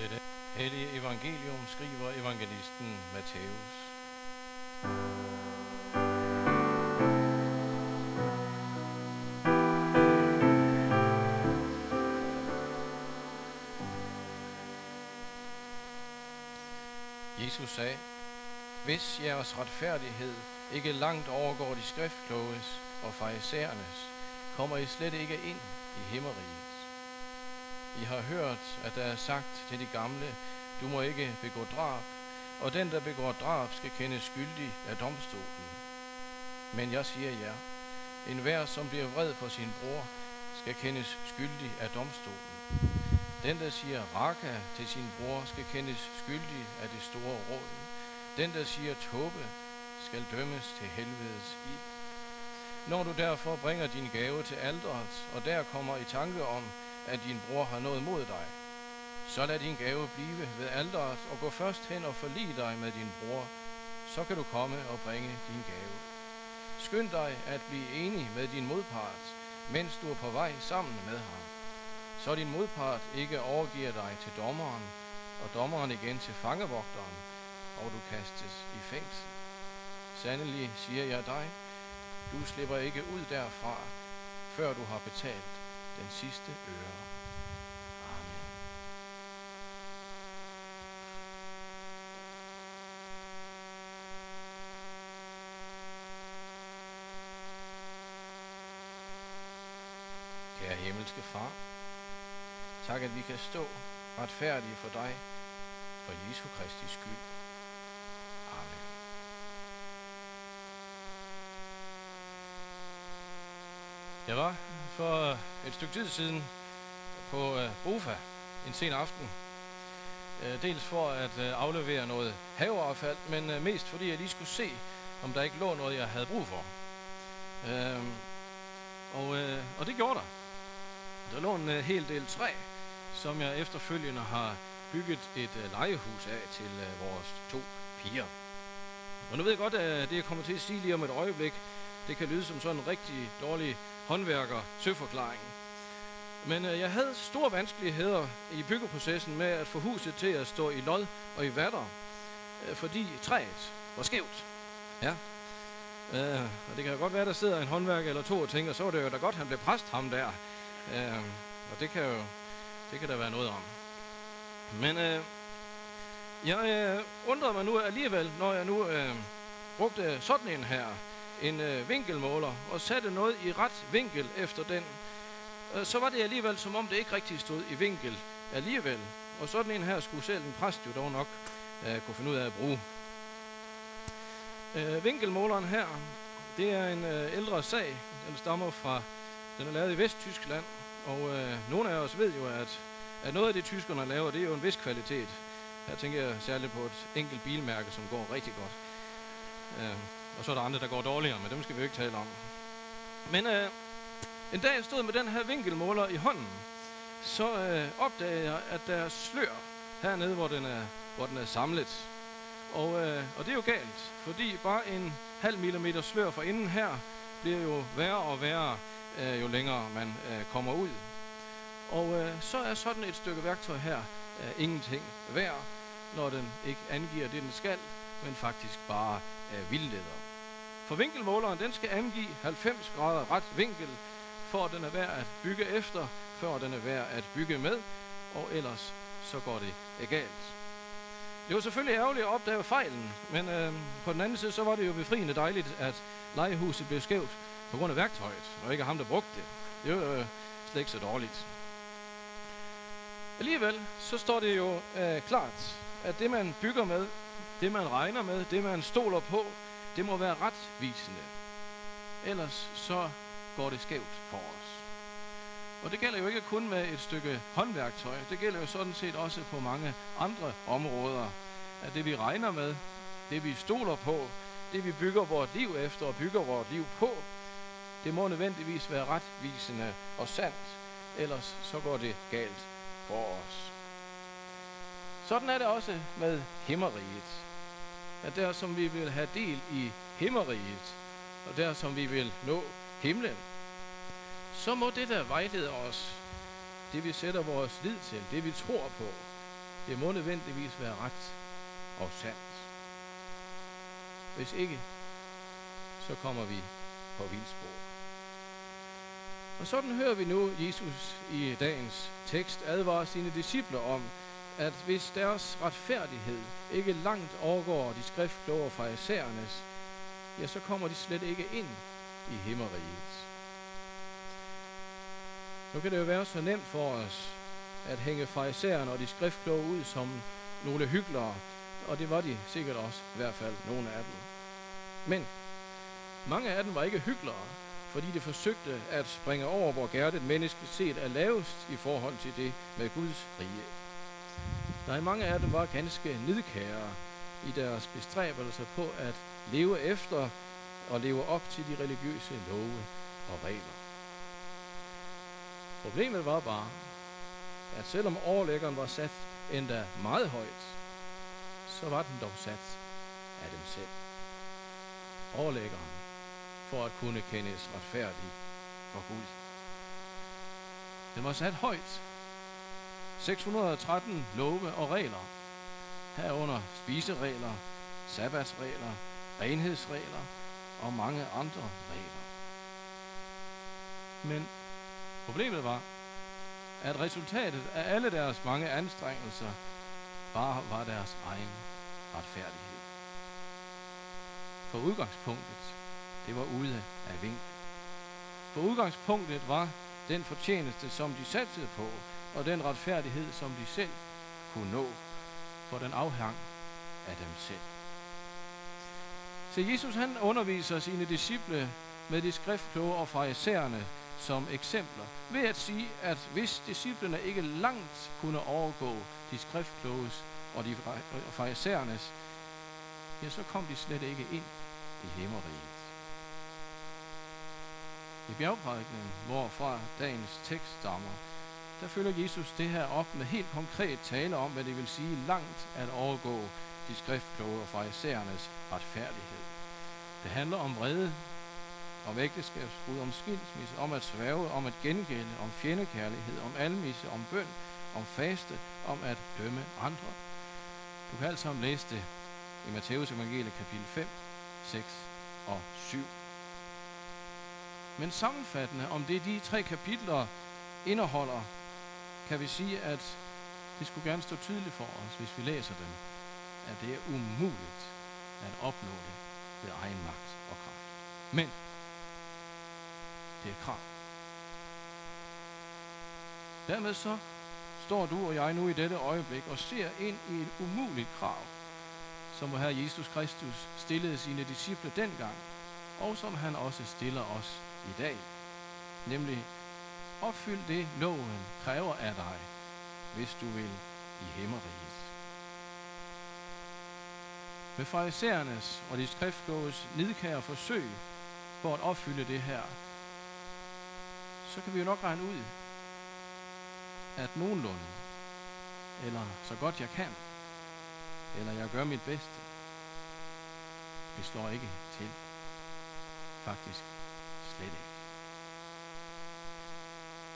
Dette hellige evangelium skriver evangelisten Matthæus. Jesus sagde, hvis jeres retfærdighed ikke langt overgår de skriftkloges og farisæernes, kommer I slet ikke ind i himmeriget. I har hørt, at der er sagt til de gamle, du må ikke begå drab, og den, der begår drab, skal kendes skyldig af domstolen. Men jeg siger jer, en hver, som bliver vred på sin bror, skal kendes skyldig af domstolen. Den, der siger raka til sin bror, skal kendes skyldig af det store råd. Den, der siger tåbe, skal dømmes til helvedes ild. Når du derfor bringer din gave til alderet, og der kommer i tanke om, at din bror har noget mod dig, så lad din gave blive ved alderet og gå først hen og forlige dig med din bror. Så kan du komme og bringe din gave. Skynd dig at blive enig med din modpart, mens du er på vej sammen med ham. Så din modpart ikke overgiver dig til dommeren, og dommeren igen til fangevogteren, og du kastes i fængsel. Sandelig siger jeg dig, du slipper ikke ud derfra, før du har betalt den sidste øre. Amen. Kære himmelske far, tak at vi kan stå retfærdige for dig, for Jesu Kristi skyld. Amen. Jeg var for øh, et stykke tid siden på øh, Bofa en sen aften. Øh, dels for at øh, aflevere noget haveaffald, men øh, mest fordi jeg lige skulle se, om der ikke lå noget, jeg havde brug for. Øh, og, øh, og det gjorde der. Der lå en øh, hel del træ, som jeg efterfølgende har bygget et øh, legehus af til øh, vores to piger. Og nu ved jeg godt, at det jeg kommer til at sige lige om et øjeblik, det kan lyde som sådan en rigtig dårlig håndværker søforklaringen. Men øh, jeg havde store vanskeligheder i byggeprocessen med at få huset til at stå i lod og i vatter, øh, fordi træet var skævt. Ja. Øh, og det kan jo godt være, der sidder en håndværker eller to og tænker, så var det jo da godt, han blev præst ham der. Øh, og det kan jo det kan der være noget om. Men øh, jeg øh, undrede mig nu alligevel, når jeg nu øh, brugte sådan en her, en øh, vinkelmåler, og satte noget i ret vinkel efter den, øh, så var det alligevel, som om det ikke rigtig stod i vinkel alligevel. Og sådan en her skulle selv en præst jo dog nok øh, kunne finde ud af at bruge. Øh, vinkelmåleren her, det er en øh, ældre sag. Den stammer fra, den er lavet i Vesttyskland, og øh, nogle af os ved jo, at, at noget af det, tyskerne laver, det er jo en vis kvalitet. Her tænker jeg særligt på et enkelt bilmærke, som går rigtig godt. Øh, og så er der andre, der går dårligere, men dem skal vi jo ikke tale om. Men øh, en dag jeg stod med den her vinkelmåler i hånden, så øh, opdagede jeg, at der er slør hernede, hvor den er, hvor den er samlet. Og, øh, og det er jo galt, fordi bare en halv millimeter slør fra inden her bliver jo værre og værre, øh, jo længere man øh, kommer ud. Og øh, så er sådan et stykke værktøj her øh, ingenting værd, når den ikke angiver det, den skal, men faktisk bare øh, vildleder. For vinkelmåleren, den skal angive 90 grader ret vinkel, for at den er værd at bygge efter, før den er værd at bygge med, og ellers så går det galt. Det var selvfølgelig ærgerligt at opdage fejlen, men øh, på den anden side, så var det jo befriende dejligt, at legehuset blev skævt på grund af værktøjet, og ikke ham, der brugte det. Det var øh, slet ikke så dårligt. Alligevel, så står det jo øh, klart, at det man bygger med, det man regner med, det man stoler på, det må være retvisende. Ellers så går det skævt for os. Og det gælder jo ikke kun med et stykke håndværktøj. Det gælder jo sådan set også på mange andre områder. At det vi regner med, det vi stoler på, det vi bygger vores liv efter og bygger vores liv på, det må nødvendigvis være retvisende og sandt. Ellers så går det galt for os. Sådan er det også med himmeriget. At der som vi vil have del i himmeriget, og der som vi vil nå himlen, så må det der vejlede os, det vi sætter vores lid til, det vi tror på, Det må nødvendigvis være ret og sandt. Hvis ikke, så kommer vi på vildspor. Og sådan hører vi nu Jesus i dagens tekst advare sine disciple om, at hvis deres retfærdighed ikke langt overgår de skriftkloge fra isærernes, ja, så kommer de slet ikke ind i himmeriget. Nu kan det jo være så nemt for os at hænge farisæerne og de skriftkloge ud som nogle hyklere, og det var de sikkert også, i hvert fald nogle af dem. Men mange af dem var ikke hyklere, fordi de forsøgte at springe over, hvor gærdet menneske set er lavest i forhold til det med Guds rige. Nej, mange af dem var ganske nidkære i deres bestræbelser på at leve efter og leve op til de religiøse love og regler. Problemet var bare, at selvom overlæggeren var sat endda meget højt, så var den dog sat af dem selv. Overlæggeren for at kunne kendes retfærdig for Gud. Den var sat højt. 613 love og regler, herunder spiseregler, sabbatsregler, renhedsregler og mange andre regler. Men problemet var, at resultatet af alle deres mange anstrengelser bare var deres egen retfærdighed. For udgangspunktet, det var ude af vinkel. For udgangspunktet var den fortjeneste, som de satsede på, og den retfærdighed, som de selv kunne nå, for den afhang af dem selv. Så Jesus han underviser sine disciple med de skriftkloge og farisæerne som eksempler, ved at sige, at hvis disciplene ikke langt kunne overgå de skriftkloges og de farisæernes, ja, så kom de slet ikke ind i himmeriget. I bjergprædikningen, hvorfra dagens tekst stammer, der følger Jesus det her op med helt konkret tale om, hvad det vil sige langt at overgå de skriftkloge og farisæernes retfærdighed. Det handler om vrede, om ægteskabsbrud, om skilsmisse, om at svæve, om at gengælde, om fjendekærlighed, om almisse, om bøn, om faste, om at dømme andre. Du kan alt sammen læse det i Matteus evangelie kapitel 5, 6 og 7. Men sammenfattende om det, de tre kapitler indeholder, kan vi sige, at det skulle gerne stå tydeligt for os, hvis vi læser dem, at det er umuligt at opnå det ved egen magt og kraft. Men det er et krav. Dermed så står du og jeg nu i dette øjeblik og ser ind i et umuligt krav, som Herre Jesus Kristus stillede sine disciple dengang, og som han også stiller os i dag. Nemlig, opfyld det loven kræver af dig, hvis du vil i himmeriget. Med farisæernes og de skriftloves nidkære forsøg på at opfylde det her, så kan vi jo nok regne ud, at nogenlunde, eller så godt jeg kan, eller jeg gør mit bedste, det slår ikke til. Faktisk slet ikke.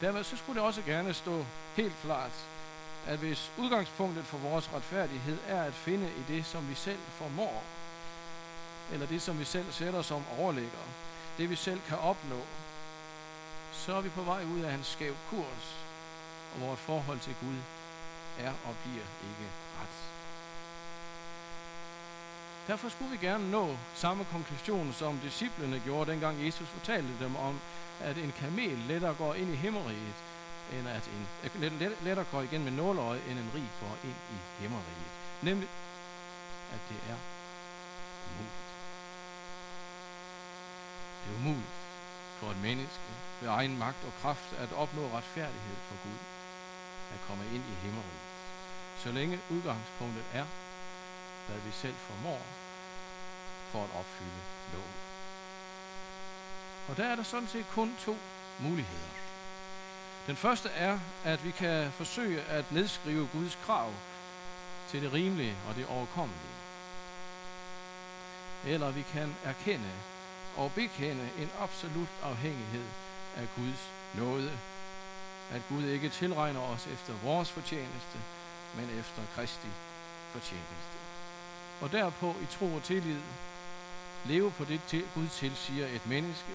Dermed så skulle det også gerne stå helt klart, at hvis udgangspunktet for vores retfærdighed er at finde i det, som vi selv formår, eller det, som vi selv sætter som overlægger, det vi selv kan opnå, så er vi på vej ud af en skæv kurs, og vores forhold til Gud er og bliver ikke ret. Derfor skulle vi gerne nå samme konklusion, som disciplene gjorde, dengang Jesus fortalte dem om, at en kamel lettere går ind i himmeriget, end at en, lettere går igen med nåløje, end en rig går ind i himmeriget. Nemlig, at det er umuligt. Det er umuligt for et menneske ved egen magt og kraft at opnå retfærdighed for Gud, at komme ind i himmeriget. Så længe udgangspunktet er, hvad vi selv formår for at opfylde loven. Og der er der sådan set kun to muligheder. Den første er, at vi kan forsøge at nedskrive Guds krav til det rimelige og det overkommelige. Eller vi kan erkende og bekende en absolut afhængighed af Guds nåde. At Gud ikke tilregner os efter vores fortjeneste, men efter Kristi fortjeneste. Og derpå i tro og tillid leve på det til Gud tilsiger et menneske,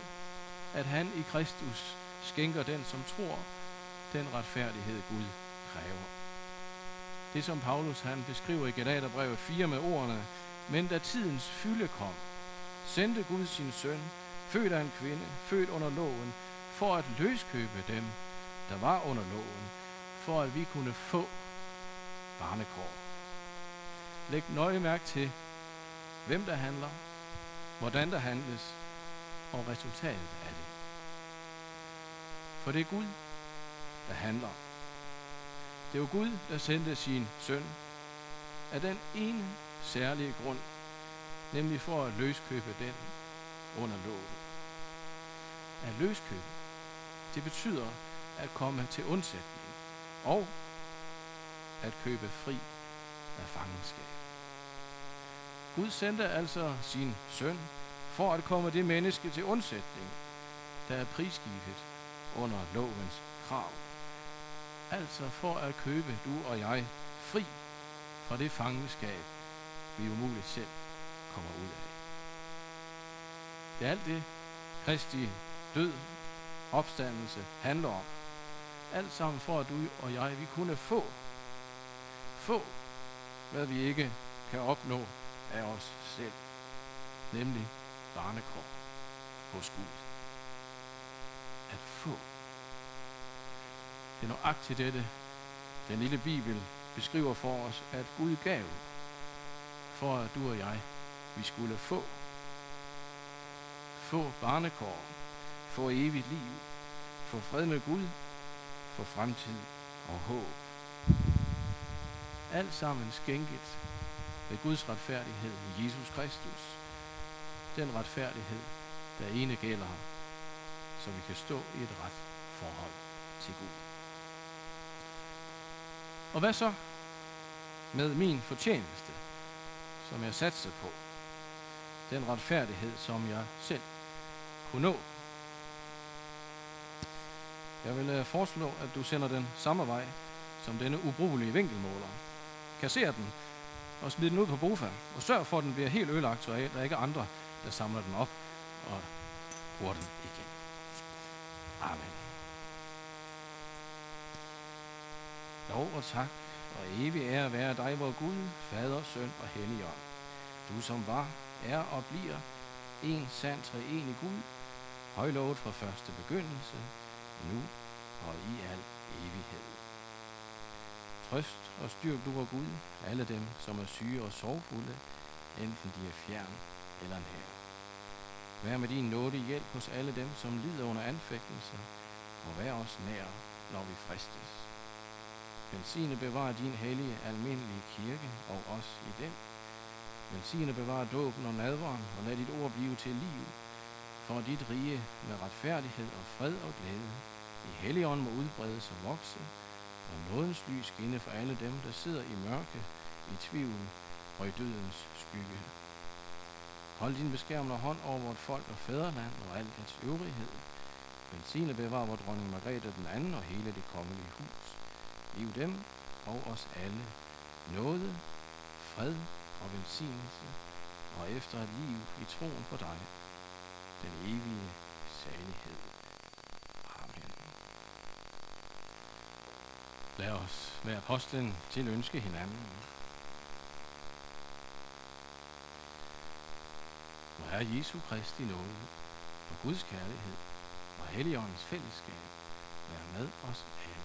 at han i Kristus skænker den, som tror, den retfærdighed Gud kræver. Det som Paulus han beskriver i Galaterbrevet 4 med ordene, men da tidens fylde kom, sendte Gud sin søn, født af en kvinde, født under loven, for at løskøbe dem, der var under loven, for at vi kunne få barnekår. Læg nøje mærke til, hvem der handler, hvordan der handles, og resultatet af det. For det er Gud, der handler. Det er Gud, der sendte sin søn af den ene særlige grund, nemlig for at løskøbe den under loven. At løskøbe, det betyder at komme til undsætning og at købe fri af fangenskab. Gud sendte altså sin søn for at komme det menneske til undsætning, der er prisgivet under lovens krav. Altså for at købe du og jeg fri fra det fangenskab, vi umuligt selv kommer ud af. Det er alt det, Kristi død, opstandelse handler om. Alt sammen for, at du og jeg, vi kunne få, få, hvad vi ikke kan opnå af os selv, nemlig barnekår hos Gud. At få. Det er nøjagtigt dette, den lille Bibel beskriver for os, at Gud gav, for at du og jeg, vi skulle få. Få barnekår, få evigt liv, få fred med Gud, få fremtid og håb. Alt sammen skænket ved Guds retfærdighed i Jesus Kristus. Den retfærdighed, der ene gælder, ham, så vi kan stå i et ret forhold til Gud. Og hvad så med min fortjeneste, som jeg satser på? Den retfærdighed, som jeg selv kunne nå. Jeg vil øh, foreslå, at du sender den samme vej som denne ubrugelige vinkelmåler. Kasser den og smid den ud på Bofa, og sørg for, at den bliver helt ødelagt, så der er ikke andre, der samler den op og bruger den igen. Amen. Lov og tak og evig ære være dig, vor Gud, Fader, Søn og Helligånd. Du som var, er og bliver en sand treenig Gud, højlovet fra første begyndelse, nu og i al evighed. Trøst og styrk du, vor Gud, alle dem, som er syge og sorgfulde, enten de er fjern eller nær. Vær med din nåde hjælp hos alle dem, som lider under anfægtelser, og vær os nær, når vi fristes. Velsigne bevare din hellige almindelige kirke og os i den. Velsigne bevare dåben og nadveren, og lad dit ord blive til liv, for dit rige med retfærdighed og fred og glæde i helligånd må udbredes og vokse, og nådens lys skinne for alle dem, der sidder i mørke, i tvivl og i dødens skygge. Hold din beskærmende hånd over vort folk og fædreland og al dets øvrighed. Velsigne bevar vor dronning Margrethe den anden og hele det kongelige hus. Giv dem og os alle nåde, fred og velsignelse, og efter et liv i troen på dig, den evige salighed. Amen. Lad os med apostlen til ønske hinanden. Må Herre Jesu Kristi nåde og Guds kærlighed og Helligåndens fællesskab være med os alle.